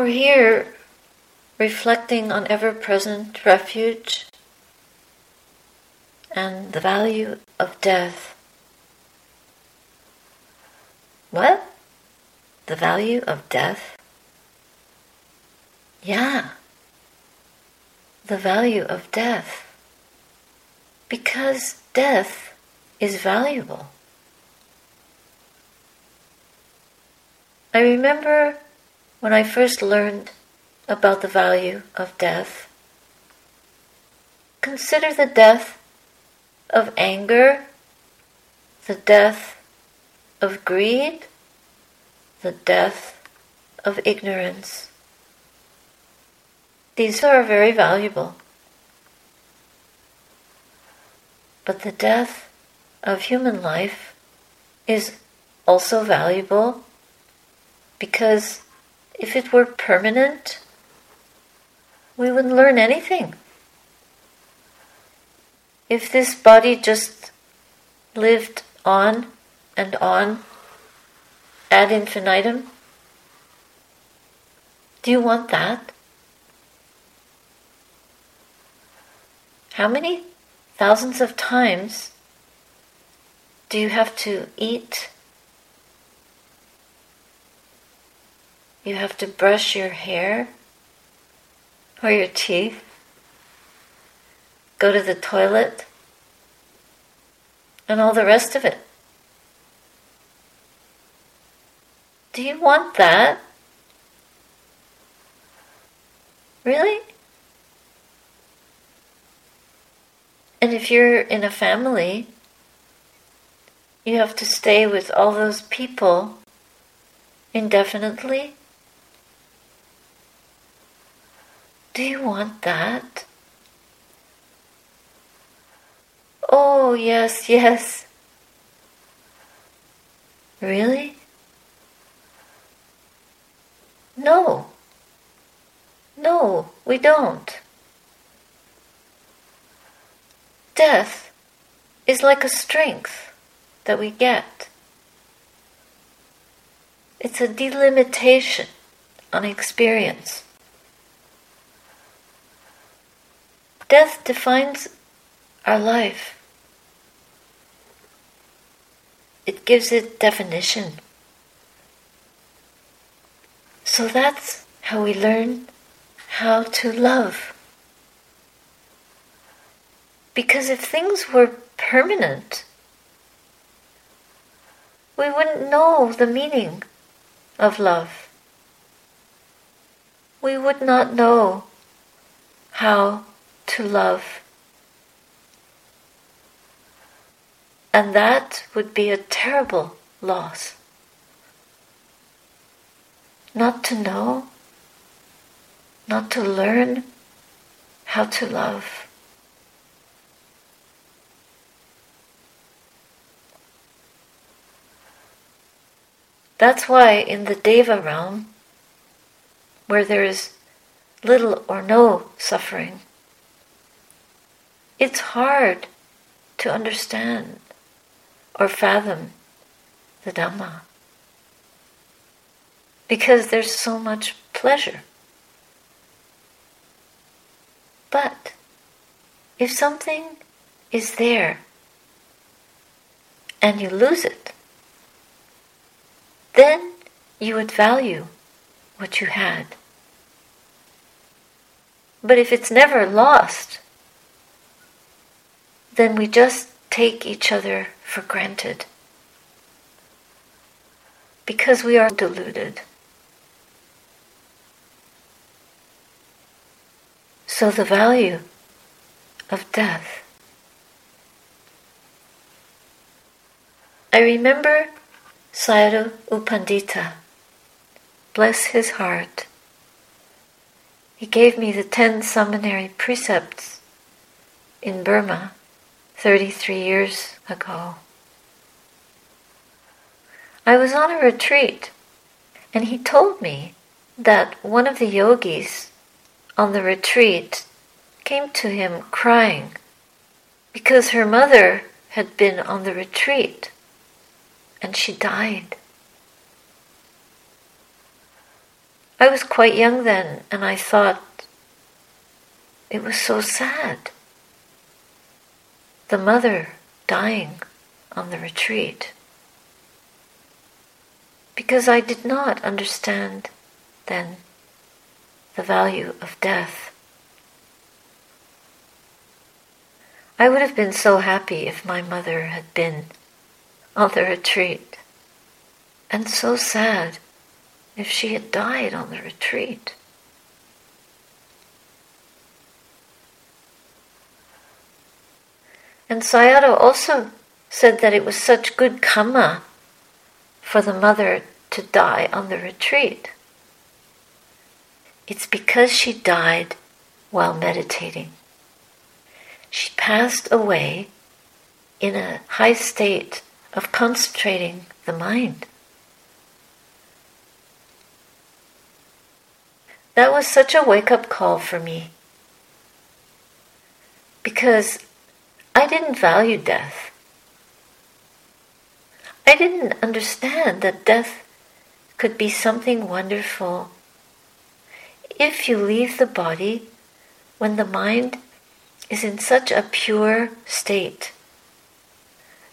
We're here reflecting on ever present refuge and the value of death. What? The value of death? Yeah, the value of death. Because death is valuable. I remember when I first learned about the value of death. Consider the death of anger, the death of greed, the death of ignorance. These are very valuable. But the death of human life is also valuable because if it were permanent, we wouldn't learn anything. If this body just lived on and on ad infinitum, do you want that? How many thousands of times do you have to eat? You have to brush your hair or your teeth, go to the toilet, and all the rest of it. Do you want that? Really? And if you're in a family, you have to stay with all those people indefinitely? Do you want that? Oh, yes, yes. Really? No. No, we don't. Death is like a strength that we get. It's a delimitation on experience. Death defines our life. It gives it definition. So that's how we learn how to love. Because if things were permanent, we wouldn't know the meaning of love. We would not know how to love. And that would be a terrible loss. Not to know, not to learn how to love. That's why in the Deva realm, where there is little or no suffering, it's hard to understand or fathom the Dhamma because there's so much pleasure. But if something is there and you lose it, then you would value what you had. But if it's never lost, then we just take each other for granted because we are deluded. So, the value of death. I remember Sayadaw U Pandita, bless his heart. He gave me the ten samaneri precepts in Burma 33 years ago. I was on a retreat and he told me that one of the yogis on the retreat came to him crying because her mother had been on the retreat and she died. I was quite young then, and I thought it was so sad. The mother dying on the retreat. Because I did not understand then the value of death. I would have been so happy if my mother had been on the retreat, and so sad if she had died on the retreat. And Sayadaw also said that it was such good karma for the mother to die on the retreat. It's because she died while meditating. She passed away in a high state of concentrating the mind. That was such a wake up call for me because I didn't value death. I didn't understand that death could be something wonderful. If you leave the body when the mind is in such a pure state,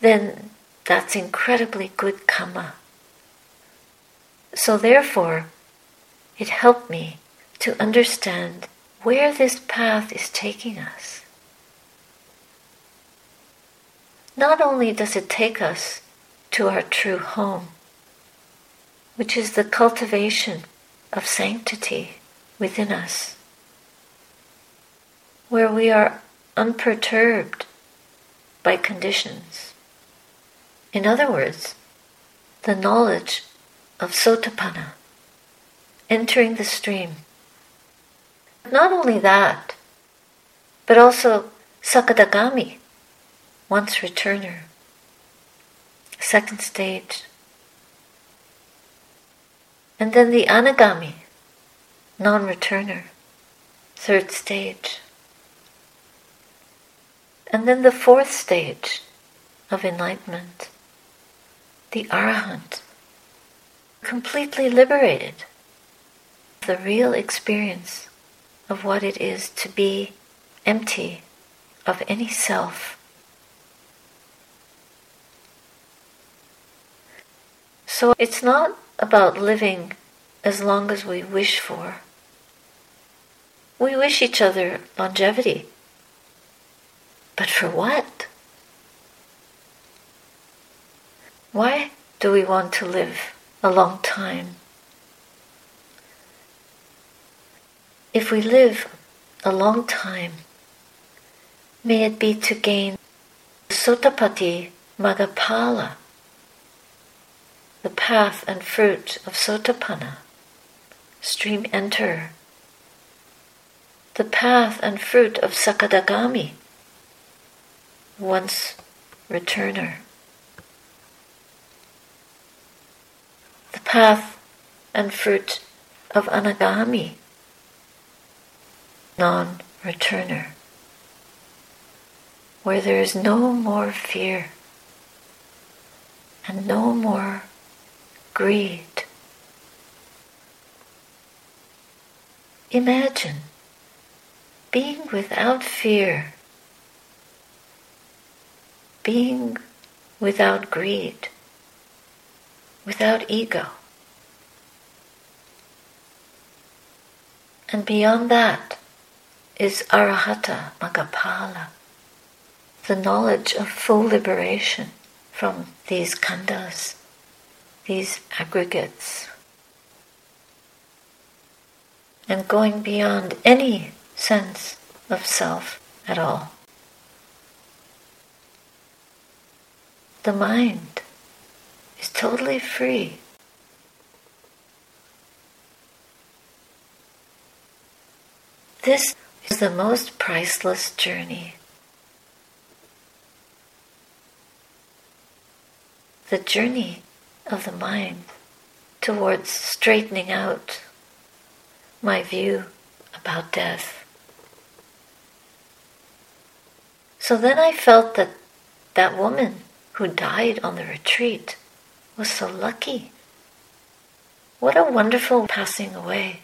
then that's incredibly good karma. So, therefore, it helped me to understand where this path is taking us. Not only does it take us to our true home, which is the cultivation of sanctity within us, where we are unperturbed by conditions. In other words, the knowledge of Sotapanna entering the stream. Not only that, but also Sakadagami once returner. Second stage. And then the anagami, non returner. Third stage. And then the fourth stage of enlightenment, the arahant, completely liberated. The real experience of what it is to be empty of any self So it's not about living as long as we wish for. We wish each other longevity. But for what? Why do we want to live a long time? If we live a long time, may it be to gain Sotapatti Maggaphala the path and fruit of Sotapanna, stream enter, the path and fruit of Sakadagami, once returner, the path and fruit of Anagami, non returner, where there is no more fear and no more greed. Imagine being without fear, being without greed, without ego. And beyond that is Arahatta Maggaphala, the knowledge of full liberation from these khandhas these aggregates and going beyond any sense of self at all. The mind is totally free. This is the most priceless journey. The journey of the mind towards straightening out my view about death. So then I felt that that woman who died on the retreat was so lucky. What a wonderful passing away.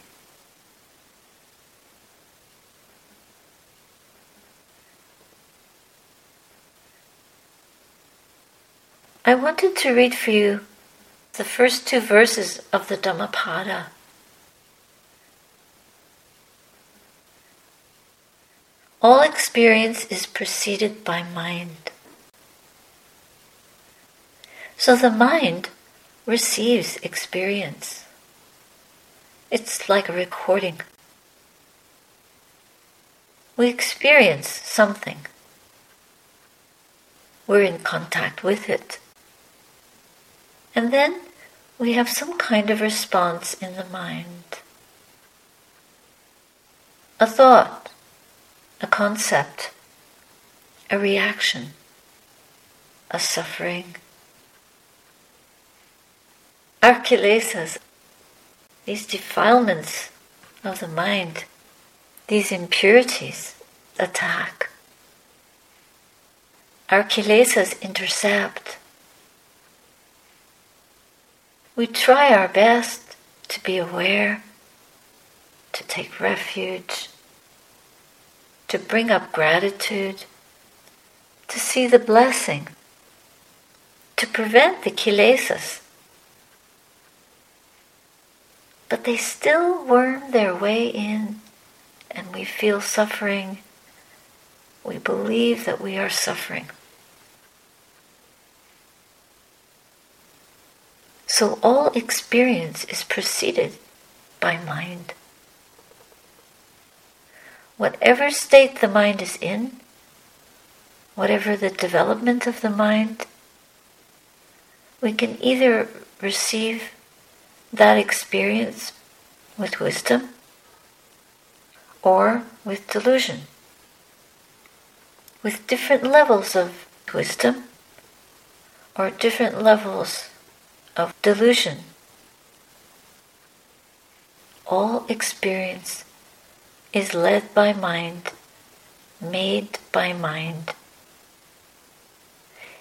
I wanted to read for you the first two verses of the Dhammapada. All experience is preceded by mind. So the mind receives experience. It's like a recording. We experience something. We're in contact with it. And then we have some kind of response in the mind. A thought, a concept, a reaction, a suffering. Our these defilements of the mind, these impurities attack. Our intercept we try our best to be aware, to take refuge, to bring up gratitude, to see the blessing, to prevent the kilesas. But they still worm their way in, and we feel suffering. We believe that we are suffering. So all experience is preceded by mind. Whatever state the mind is in, whatever the development of the mind, we can either receive that experience with wisdom or with delusion, with different levels of wisdom or different levels of delusion. All experience is led by mind, made by mind.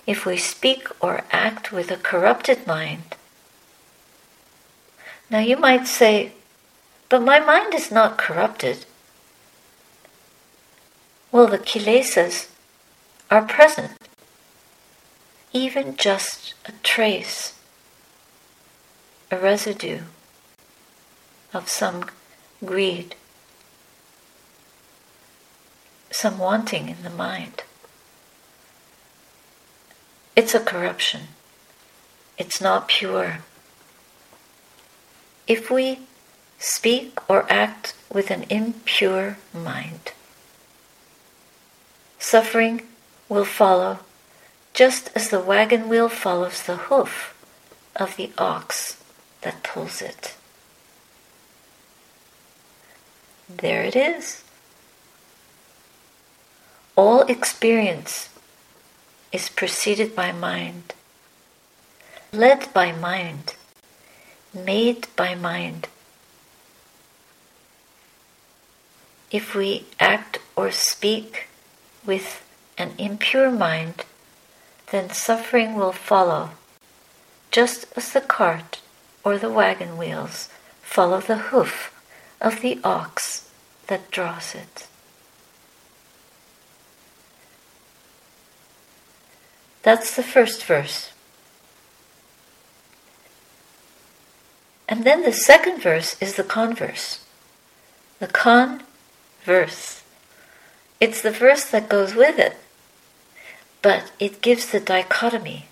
If we speak or act with a corrupted mind, now you might say, but my mind is not corrupted. Well, the kilesas are present, even just a trace a residue of some greed, some wanting in the mind. It's a corruption. It's not pure. If we speak or act with an impure mind, suffering will follow just as the wagon wheel follows the hoof of the ox that pulls it. There it is. All experience is preceded by mind, led by mind, made by mind. If we act or speak with an impure mind, then suffering will follow, just as the cart or the wagon wheels follow the hoof of the ox that draws it. That's the first verse. And then the second verse is the converse. The converse. It's the verse that goes with it, but it gives the dichotomy,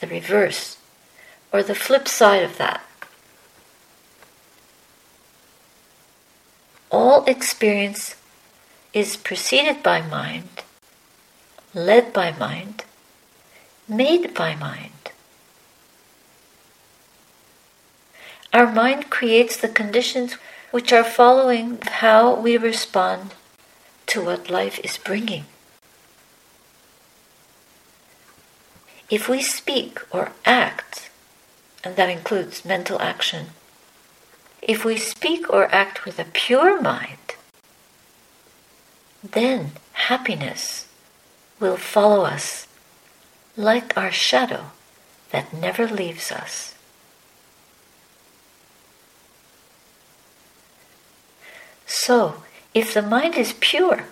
the reverse or the flip side of that. All experience is preceded by mind, led by mind, made by mind. Our mind creates the conditions which are following how we respond to what life is bringing. If we speak or act and that includes mental action, if we speak or act with a pure mind, then happiness will follow us like our shadow that never leaves us. So, if the mind is pure,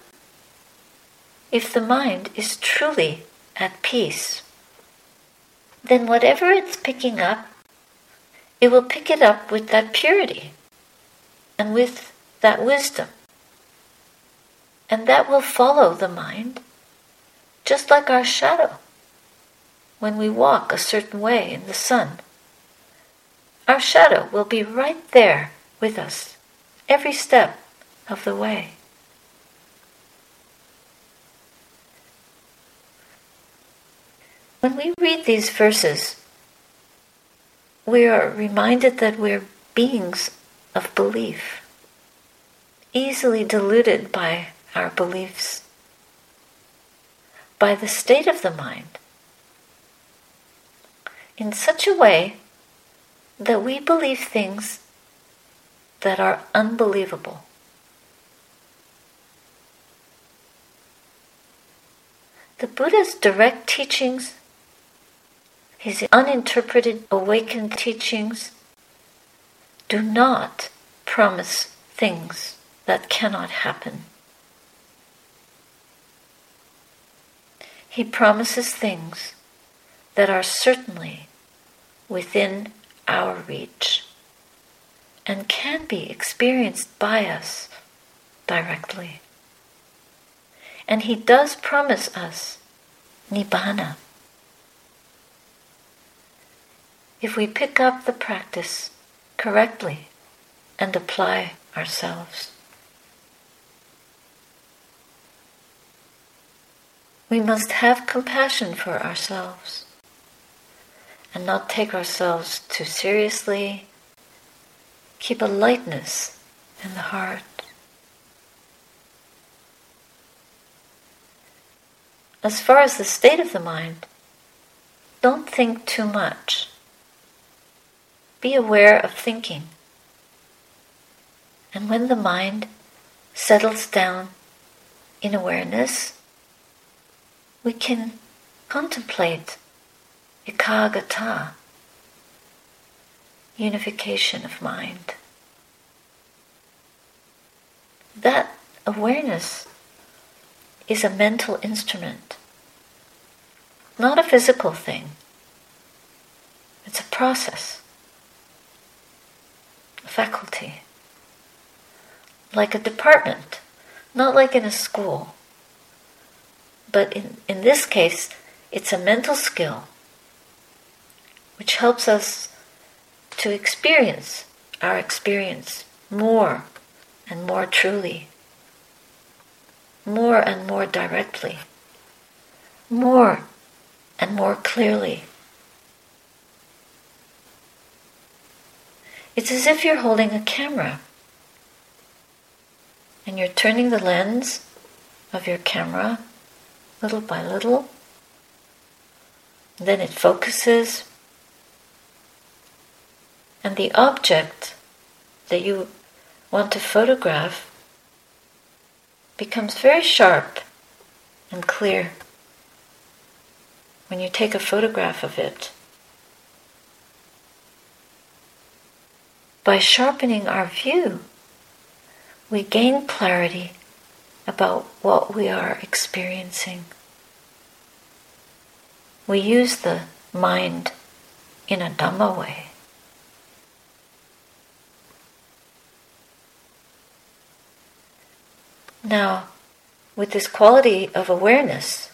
if the mind is truly at peace, then whatever it's picking up it will pick it up with that purity and with that wisdom. And that will follow the mind, just like our shadow when we walk a certain way in the sun. Our shadow will be right there with us every step of the way. When we read these verses, we are reminded that we're beings of belief, easily deluded by our beliefs, by the state of the mind, in such a way that we believe things that are unbelievable. The Buddha's direct teachings, his uninterpreted awakened teachings, do not promise things that cannot happen. He promises things that are certainly within our reach and can be experienced by us directly. And He does promise us Nibbana. If we pick up the practice correctly and apply ourselves. We must have compassion for ourselves and not take ourselves too seriously. Keep a lightness in the heart. As far as the state of the mind, don't think too much. Be aware of thinking. And when the mind settles down in awareness, we can contemplate ekaggata, unification of mind. That awareness is a mental instrument, not a physical thing. It's a process, faculty, like a department, not like in a school. But in, in this case, it's a mental skill which helps us to experience our experience more and more truly, more and more directly, more and more clearly. It's as if you're holding a camera and you're turning the lens of your camera little by little. Then it focuses and the object that you want to photograph becomes very sharp and clear when you take a photograph of it. By sharpening our view, we gain clarity about what we are experiencing. We use the mind in a Dhamma way. Now, with this quality of awareness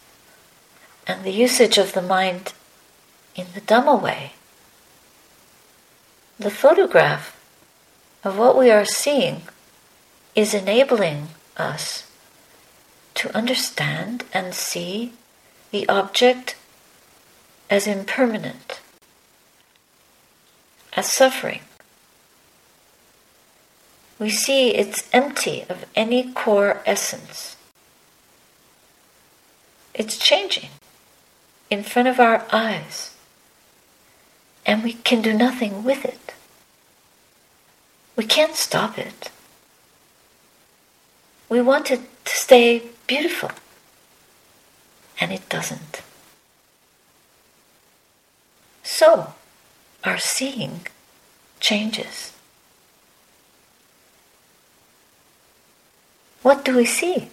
and the usage of the mind in the Dhamma way, the photograph of what we are seeing is enabling us to understand and see the object as impermanent, as suffering we see it's empty of any core essence. It's changing in front of our eyes, and we can do nothing with it. We can't stop it. We want it to stay beautiful, and it doesn't. So, our seeing changes. what do we see?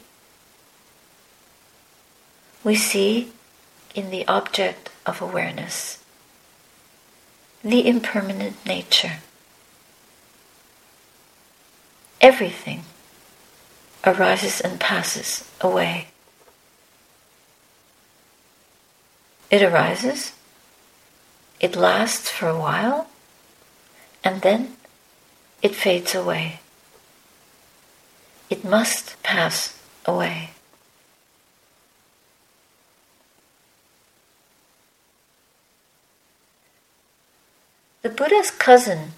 We see in the object of awareness the impermanent nature. Everything arises and passes away. It arises, it lasts for a while, and then it fades away. It must pass away. The Buddha's cousin,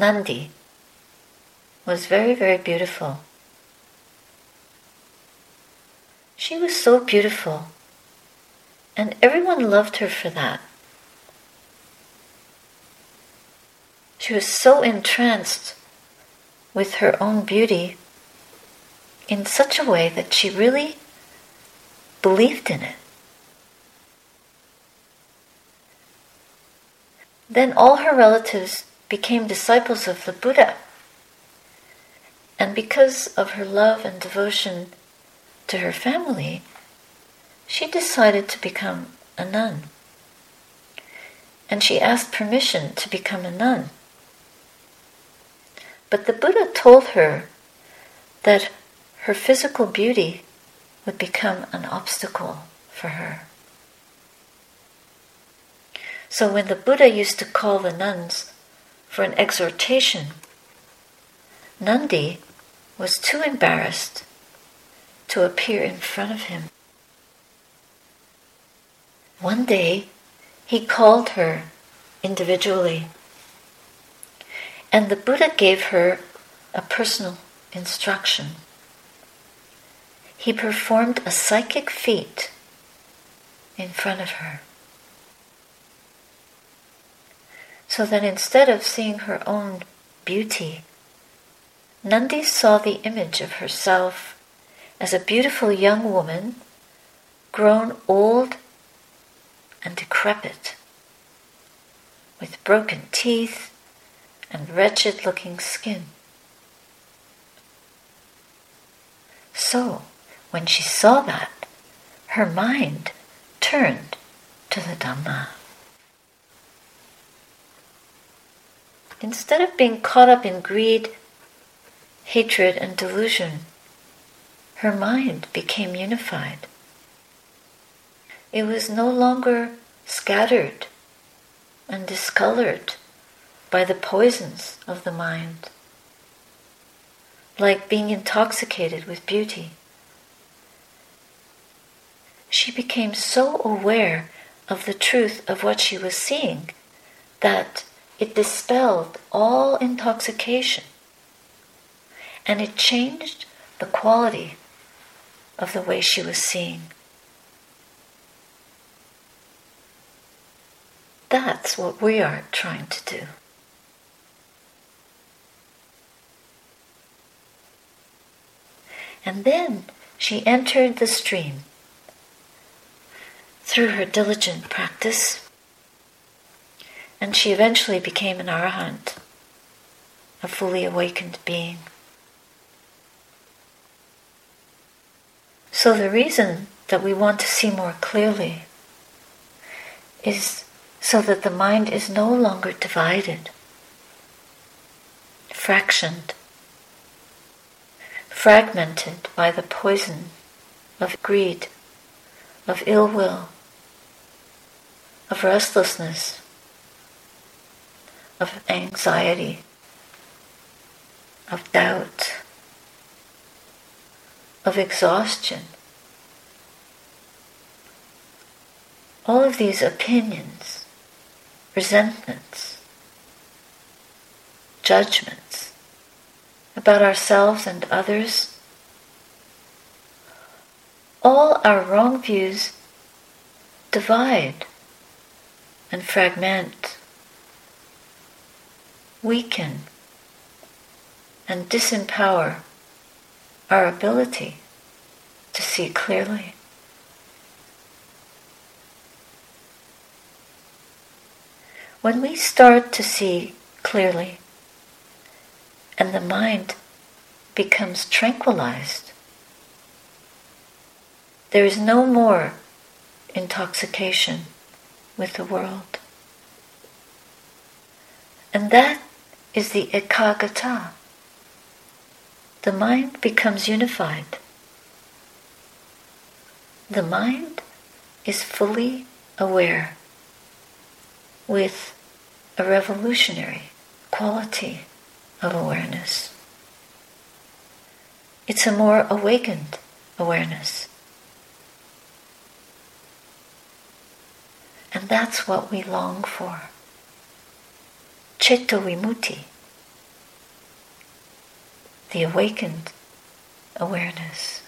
Nandi, was very, very beautiful. She was so beautiful, and everyone loved her for that. She was so entranced with her own beauty in such a way that she really believed in it. Then all her relatives became disciples of the Buddha. And because of her love and devotion to her family, she decided to become a nun. And she asked permission to become a nun. But the Buddha told her that her physical beauty would become an obstacle for her. So when the Buddha used to call the nuns for an exhortation, Nandi was too embarrassed to appear in front of him. One day, he called her individually, and the Buddha gave her a personal instruction. He performed a psychic feat in front of her. So that instead of seeing her own beauty, Nandi saw the image of herself as a beautiful young woman, grown old and decrepit, with broken teeth and wretched looking skin. So, when she saw that, her mind turned to the Dhamma. Instead of being caught up in greed, hatred, and delusion, her mind became unified. It was no longer scattered and discolored by the poisons of the mind, like being intoxicated with beauty. She became so aware of the truth of what she was seeing that it dispelled all intoxication and it changed the quality of the way she was seeing. That's what we are trying to do. And then she entered the stream. Through her diligent practice, and she eventually became an arahant, a fully awakened being. So, the reason that we want to see more clearly is so that the mind is no longer divided, fractioned, fragmented by the poison of greed, of ill will, of restlessness, of anxiety, of doubt of exhaustion. All of these opinions, resentments, judgments about ourselves and others, all our wrong views divide and fragment, weaken, and disempower our ability to see clearly. When we start to see clearly and the mind becomes tranquilized there is no more intoxication with the world. And that is the ekaggata. The mind becomes unified. The mind is fully aware with a revolutionary quality of awareness. It's a more awakened awareness. And that's what we long for. Citta Vimutti, the awakened awareness.